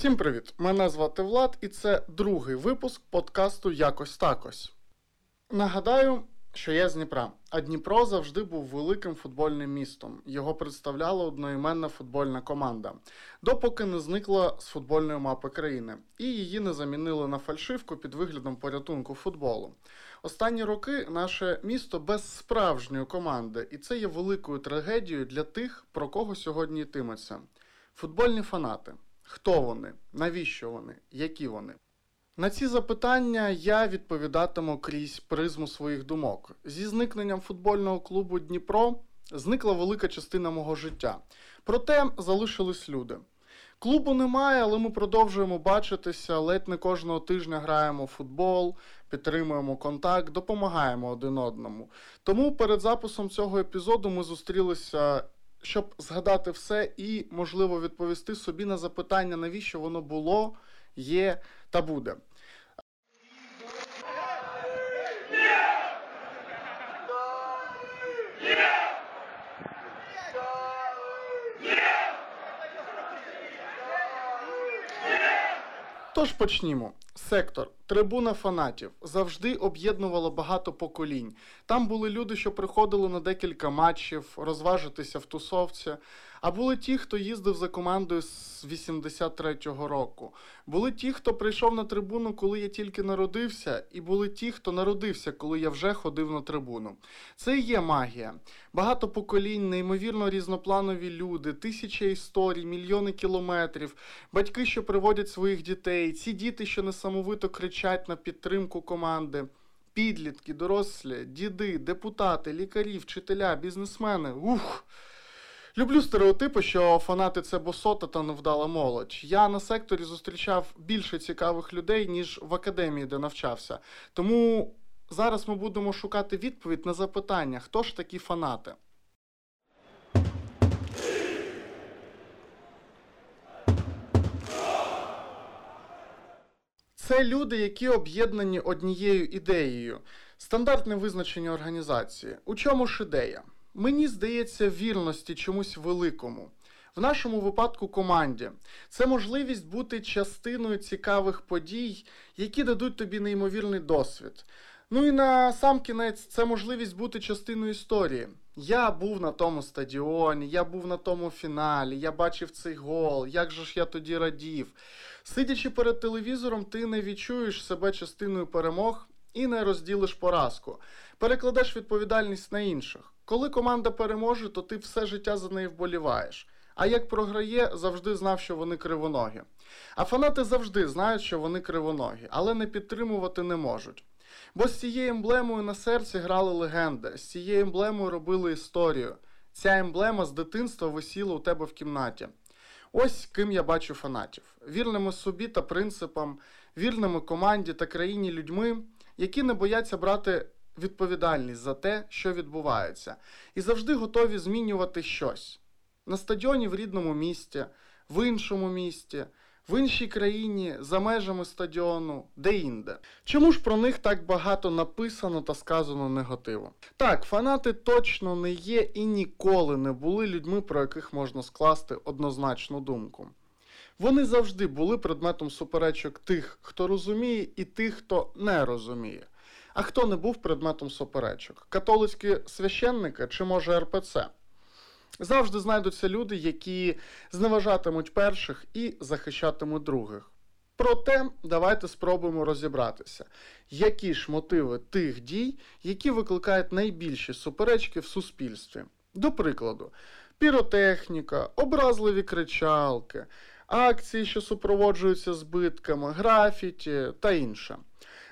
Всім привіт! Мене звати Влад, і це другий випуск подкасту Якось такось. Нагадаю, що я з Дніпра, а Дніпро завжди був великим футбольним містом. Його представляла одноіменна футбольна команда, допоки не зникла з футбольної мапи країни, і її не замінили на фальшивку під виглядом порятунку футболу. Останні роки наше місто без справжньої команди, і це є великою трагедією для тих, про кого сьогодні йтиметься. Футбольні фанати. Хто вони? Навіщо вони? Які вони? На ці запитання я відповідатиму крізь призму своїх думок. Зі зникненням футбольного клубу Дніпро зникла велика частина мого життя. Проте залишились люди. Клубу немає, але ми продовжуємо бачитися. Ледь не кожного тижня граємо в футбол, підтримуємо контакт, допомагаємо один одному. Тому перед записом цього епізоду ми зустрілися щоб згадати все і, можливо, відповісти собі на запитання, навіщо воно було, є та буде. Тож почнімо. Сектор, трибуна фанатів завжди об'єднувало багато поколінь. Там були люди, що приходили на декілька матчів, розважитися в тусовці. А були ті, хто їздив за командою з 83-го року. Були ті, хто прийшов на трибуну, коли я тільки народився, і були ті, хто народився, коли я вже ходив на трибуну. Це і є магія. Багато поколінь, неймовірно різнопланові люди, тисячі історій, мільйони кілометрів, батьки, що приводять своїх дітей, ці діти, що несамовито кричать на підтримку команди. Підлітки, дорослі, діди, депутати, лікарі, вчителя, бізнесмени. Ух! Люблю стереотипи, що фанати це босота та невдала молодь. Я на секторі зустрічав більше цікавих людей, ніж в академії, де навчався. Тому зараз ми будемо шукати відповідь на запитання, хто ж такі фанати. Це люди, які об'єднані однією ідеєю. Стандартне визначення організації. У чому ж ідея? Мені здається, вірності чомусь великому. В нашому випадку команді це можливість бути частиною цікавих подій, які дадуть тобі неймовірний досвід. Ну і на сам кінець це можливість бути частиною історії. Я був на тому стадіоні, я був на тому фіналі, я бачив цей гол, як же ж я тоді радів. Сидячи перед телевізором, ти не відчуєш себе частиною перемог і не розділиш поразку. Перекладеш відповідальність на інших. Коли команда переможе, то ти все життя за неї вболіваєш. А як програє, завжди знав, що вони кривоногі. А фанати завжди знають, що вони кривоногі, але не підтримувати не можуть. Бо з цією емблемою на серці грали легенди, з цією емблемою робили історію. Ця емблема з дитинства висіла у тебе в кімнаті. Ось ким я бачу фанатів: вірними собі та принципам, вірними команді та країні людьми, які не бояться брати відповідальність за те, що відбувається, і завжди готові змінювати щось. На стадіоні в рідному місті, в іншому місті, в іншій країні, за межами стадіону, де-інде. Чому ж про них так багато написано та сказано негативу? Так, фанати точно не є і ніколи не були людьми, про яких можна скласти однозначну думку. Вони завжди були предметом суперечок тих, хто розуміє, і тих, хто не розуміє. А хто не був предметом суперечок? Католицькі священники чи може РПЦ? Завжди знайдуться люди, які зневажатимуть перших і захищатимуть других. Проте, давайте спробуємо розібратися, які ж мотиви тих дій, які викликають найбільші суперечки в суспільстві. До прикладу, піротехніка, образливі кричалки, акції, що супроводжуються збитками, графіті та інше.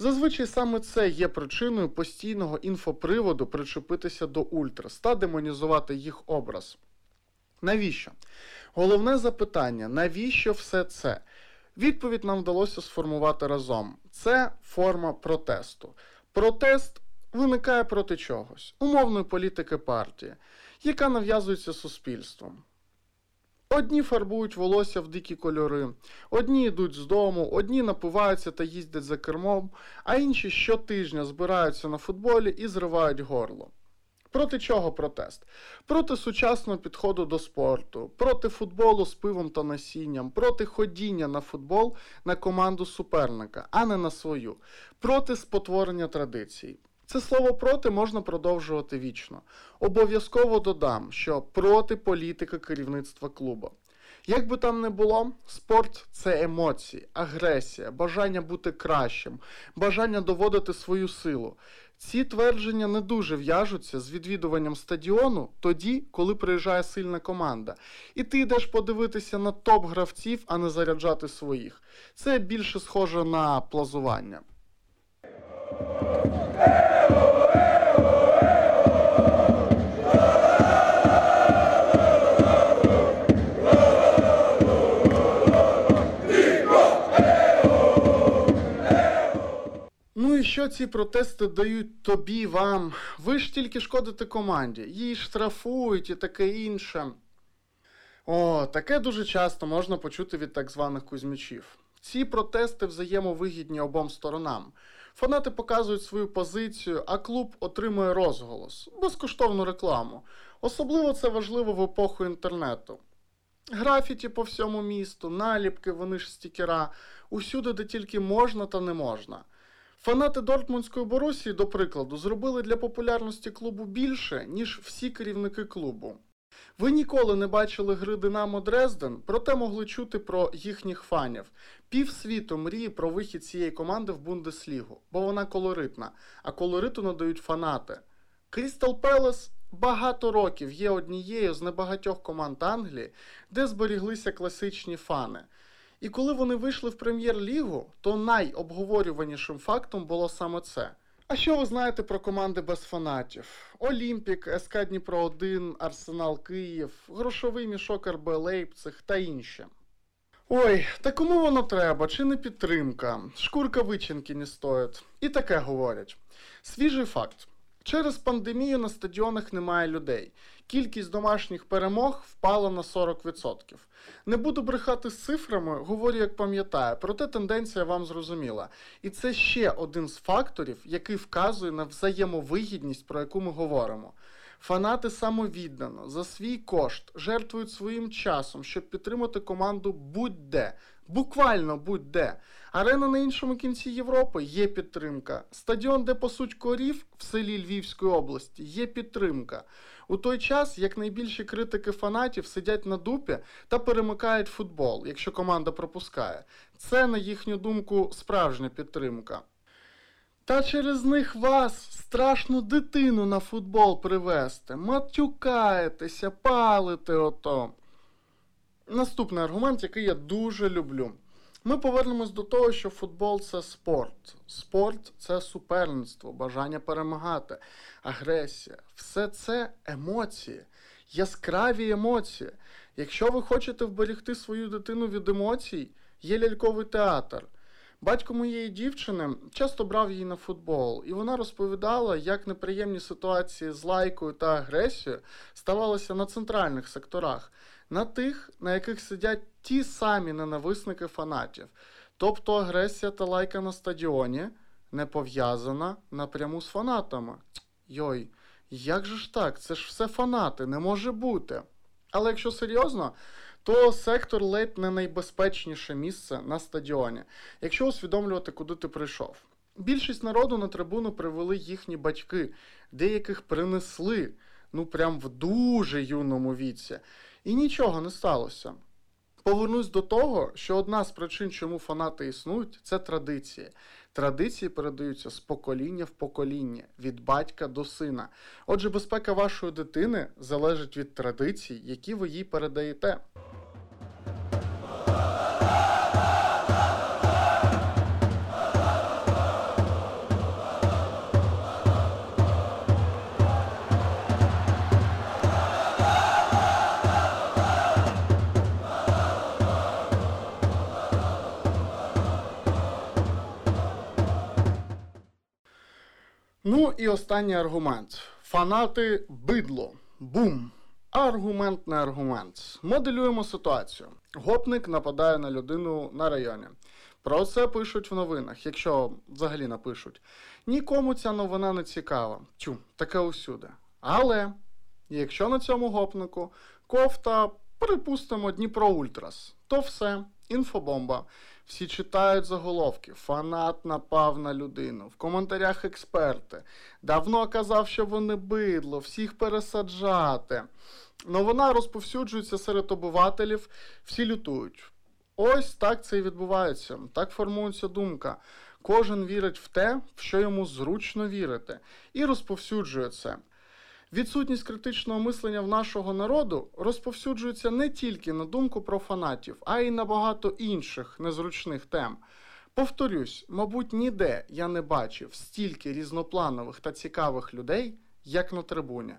Зазвичай саме це є причиною постійного інфоприводу причепитися до ультрас та демонізувати їх образ. Навіщо? Головне запитання: навіщо все це? Відповідь нам вдалося сформувати разом. Це форма протесту. Протест виникає проти чогось, умовної політики партії, яка нав'язується суспільством. Одні фарбують волосся в дикі кольори, одні йдуть з дому, одні напиваються та їздять за кермом, а інші щотижня збираються на футболі і зривають горло. Проти чого протест? Проти сучасного підходу до спорту, проти футболу з пивом та насінням, проти ходіння на футбол на команду суперника, а не на свою, проти спотворення традицій. Це слово проти можна продовжувати вічно. Обов'язково додам, що проти політики керівництва клубу. Як би там не було, спорт це емоції, агресія, бажання бути кращим, бажання доводити свою силу. Ці твердження не дуже в'яжуться з відвідуванням стадіону тоді, коли приїжджає сильна команда. І ти йдеш подивитися на топ-гравців, а не заряджати своїх. Це більше схоже на плазування. Що ці протести дають тобі, вам? Ви ж тільки шкодите команді, її штрафують і таке інше. О, таке дуже часто можна почути від так званих кузьмічів. Ці протести взаємовигідні обом сторонам. Фанати показують свою позицію, а клуб отримує розголос, безкоштовну рекламу. Особливо це важливо в епоху інтернету. Графіті по всьому місту, наліпки, вони ж стікера, усюди, де тільки можна та не можна. Фанати Дортмундської Борусії, до прикладу, зробили для популярності клубу більше, ніж всі керівники клубу. Ви ніколи не бачили гри Динамо Дрезден, проте могли чути про їхніх фанів. Пів світу мріє про вихід цієї команди в Бундеслігу, бо вона колоритна, а колориту надають фанати. Крістал Пелес багато років є однією з небагатьох команд Англії, де зберіглися класичні фани. І коли вони вийшли в прем'єр-лігу, то найобговорюванішим фактом було саме це. А що ви знаєте про команди без фанатів? Олімпік, СК Дніпро 1, Арсенал Київ, Грошовий мішок РБ Лейпциг та інші. Ой, та кому воно треба, чи не підтримка? Шкурка вичинки не стоїть. І таке говорять. Свіжий факт. Через пандемію на стадіонах немає людей. Кількість домашніх перемог впала на 40%. Не буду брехати з цифрами, говорю, як пам'ятаю, проте тенденція вам зрозуміла. І це ще один з факторів, який вказує на взаємовигідність, про яку ми говоримо. Фанати самовіддано за свій кошт жертвують своїм часом, щоб підтримати команду будь-де, буквально будь-де. Арена на іншому кінці Європи є підтримка. Стадіон, де пасуть корів в селі Львівської області, є підтримка. У той час, як найбільші критики фанатів сидять на дупі та перемикають футбол, якщо команда пропускає. Це, на їхню думку, справжня підтримка. Та через них вас страшну дитину на футбол привезти. Матюкаєтеся, палите ото. Наступний аргумент, який я дуже люблю. Ми повернемось до того, що футбол це спорт. Спорт це суперництво, бажання перемагати, агресія. Все це емоції, яскраві емоції. Якщо ви хочете вберегти свою дитину від емоцій, є ляльковий театр. Батько моєї дівчини часто брав її на футбол, і вона розповідала, як неприємні ситуації з лайкою та агресією ставалися на центральних секторах, на тих, на яких сидять ті самі ненависники фанатів. Тобто агресія та лайка на стадіоні не пов'язана напряму з фанатами. Йой, як же ж так? Це ж все фанати, не може бути. Але якщо серйозно, то сектор ледь не найбезпечніше місце на стадіоні, якщо усвідомлювати, куди ти прийшов. Більшість народу на трибуну привели їхні батьки, деяких принесли, ну прям в дуже юному віці. І нічого не сталося. Повернусь до того, що одна з причин, чому фанати існують, це традиції. Традиції передаються з покоління в покоління, від батька до сина. Отже, безпека вашої дитини залежить від традицій, які ви їй передаєте. Ну і останній аргумент. Фанати бидло. Бум. Аргумент не аргумент. Моделюємо ситуацію. Гопник нападає на людину на районі. Про це пишуть в новинах, якщо взагалі напишуть. Нікому ця новина не цікава. Тю, таке усюди. Але якщо на цьому гопнику кофта, припустимо, Дніпро Ультрас, то все, інфобомба. Всі читають заголовки. Фанат напав на людину. В коментарях експерти. Давно казав, що вони бидло, всіх пересаджати. Новина розповсюджується серед обивателів, всі лютують. Ось так це і відбувається. Так формується думка. Кожен вірить в те, в що йому зручно вірити, і розповсюджує це. Відсутність критичного мислення в нашого народу розповсюджується не тільки на думку про фанатів, а й на багато інших незручних тем. Повторюсь, мабуть, ніде я не бачив стільки різнопланових та цікавих людей, як на трибуні.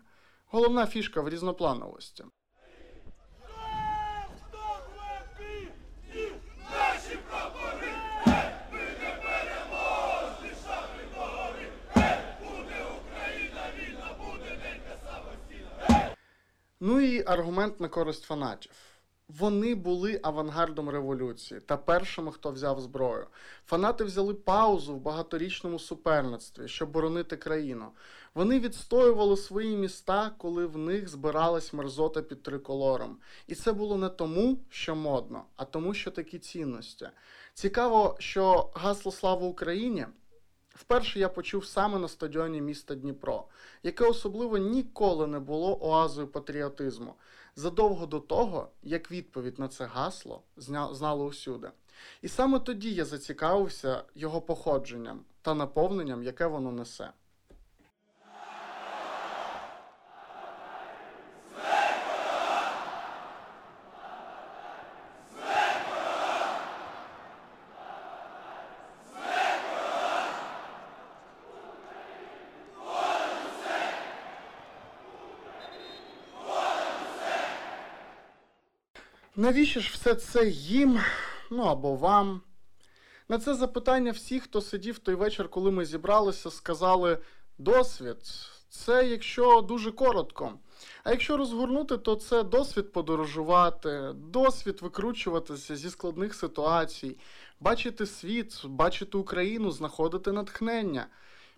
Головна фішка в різноплановості. Ну і аргумент на користь фанатів. Вони були авангардом революції та першими, хто взяв зброю. Фанати взяли паузу в багаторічному суперництві, щоб боронити країну. Вони відстоювали свої міста, коли в них збиралась мерзота під триколором. І це було не тому, що модно, а тому, що такі цінності. Цікаво, що гасло Слава Україні Вперше я почув саме на стадіоні міста Дніпро, яке особливо ніколи не було оазою патріотизму, задовго до того, як відповідь на це гасло знало усюди. І саме тоді я зацікавився його походженням та наповненням, яке воно несе. Навіщо ж все це їм, ну або вам? На це запитання всі, хто сидів той вечір, коли ми зібралися, сказали досвід. Це якщо дуже коротко. А якщо розгорнути, то це досвід подорожувати, досвід викручуватися зі складних ситуацій, бачити світ, бачити Україну, знаходити натхнення.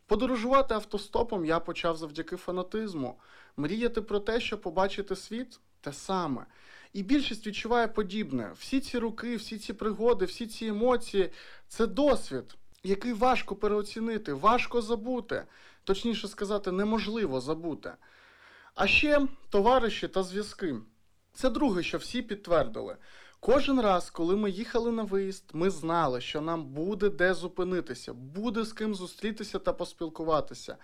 Подорожувати автостопом я почав завдяки фанатизму. Мріяти про те, щоб побачити світ те саме. І більшість відчуває подібне. Всі ці руки, всі ці пригоди, всі ці емоції це досвід, який важко переоцінити, важко забути. Точніше сказати, неможливо забути. А ще товариші та зв'язки. Це друге, що всі підтвердили. Кожен раз, коли ми їхали на виїзд, ми знали, що нам буде де зупинитися, буде з ким зустрітися та поспілкуватися.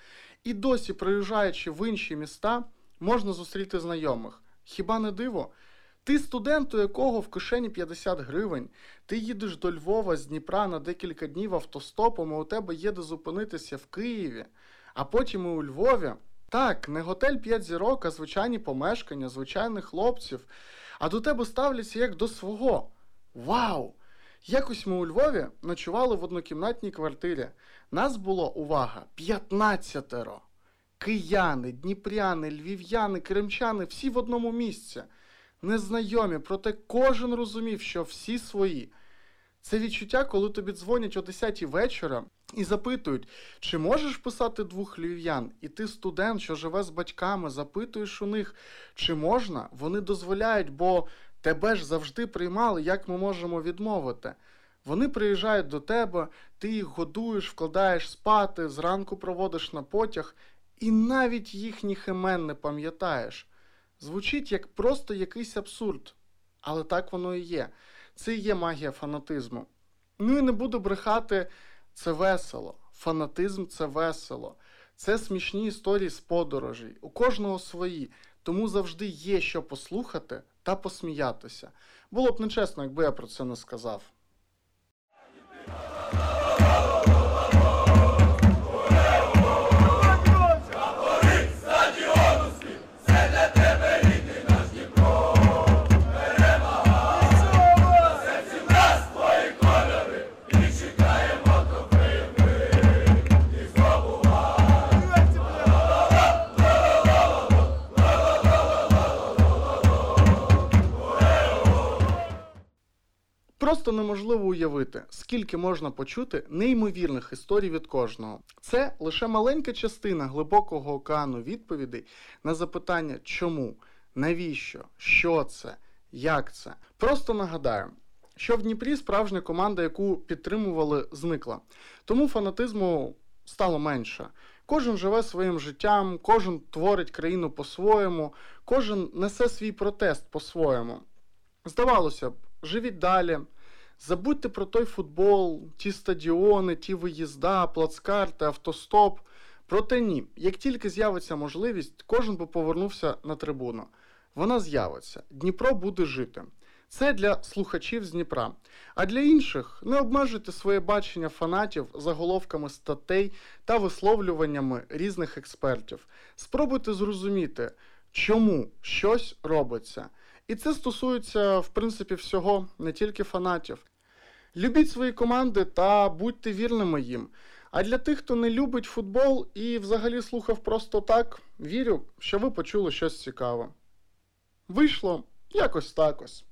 І досі, приїжджаючи в інші міста, можна зустріти знайомих. Хіба не диво? Ти студент, у якого в кишені 50 гривень, ти їдеш до Львова з Дніпра на декілька днів автостопом, а у тебе є де зупинитися в Києві, а потім і у Львові. Так, не готель 5 зірок, а звичайні помешкання, звичайних хлопців. А до тебе ставляться як до свого. Вау! Якось ми у Львові ночували в однокімнатній квартирі. Нас було, увага, 15-ро. Кияни, дніпряни, львів'яни, кримчани всі в одному місці незнайомі, проте кожен розумів, що всі свої. Це відчуття, коли тобі дзвонять о 10 вечора і запитують, чи можеш писати двох львів'ян, і ти студент, що живе з батьками, запитуєш у них, чи можна, вони дозволяють, бо тебе ж завжди приймали, як ми можемо відмовити. Вони приїжджають до тебе, ти їх годуєш, вкладаєш спати, зранку проводиш на потяг, і навіть їхніх імен не пам'ятаєш. Звучить як просто якийсь абсурд, але так воно і є. Це і є магія фанатизму. Ну і не буду брехати, це весело. Фанатизм це весело. Це смішні історії з подорожей. У кожного свої, тому завжди є що послухати та посміятися. Було б нечесно, якби я про це не сказав. Просто неможливо уявити, скільки можна почути неймовірних історій від кожного. Це лише маленька частина глибокого океану відповідей на запитання чому, навіщо, що це, як це. Просто нагадаю. Що в Дніпрі справжня команда, яку підтримували, зникла. Тому фанатизму стало менше. Кожен живе своїм життям, кожен творить країну по-своєму, кожен несе свій протест по-своєму. Здавалося б, живіть далі. Забудьте про той футбол, ті стадіони, ті виїзда, плацкарти, автостоп. Проте ні, як тільки з'явиться можливість, кожен би повернувся на трибуну. Вона з'явиться. Дніпро буде жити. Це для слухачів з Дніпра. А для інших не обмежуйте своє бачення фанатів заголовками статей та висловлюваннями різних експертів. Спробуйте зрозуміти, чому щось робиться. І це стосується, в принципі, всього, не тільки фанатів. Любіть свої команди та будьте вірними їм. А для тих, хто не любить футбол і взагалі слухав просто так, вірю, що ви почули щось цікаве. Вийшло якось так ось.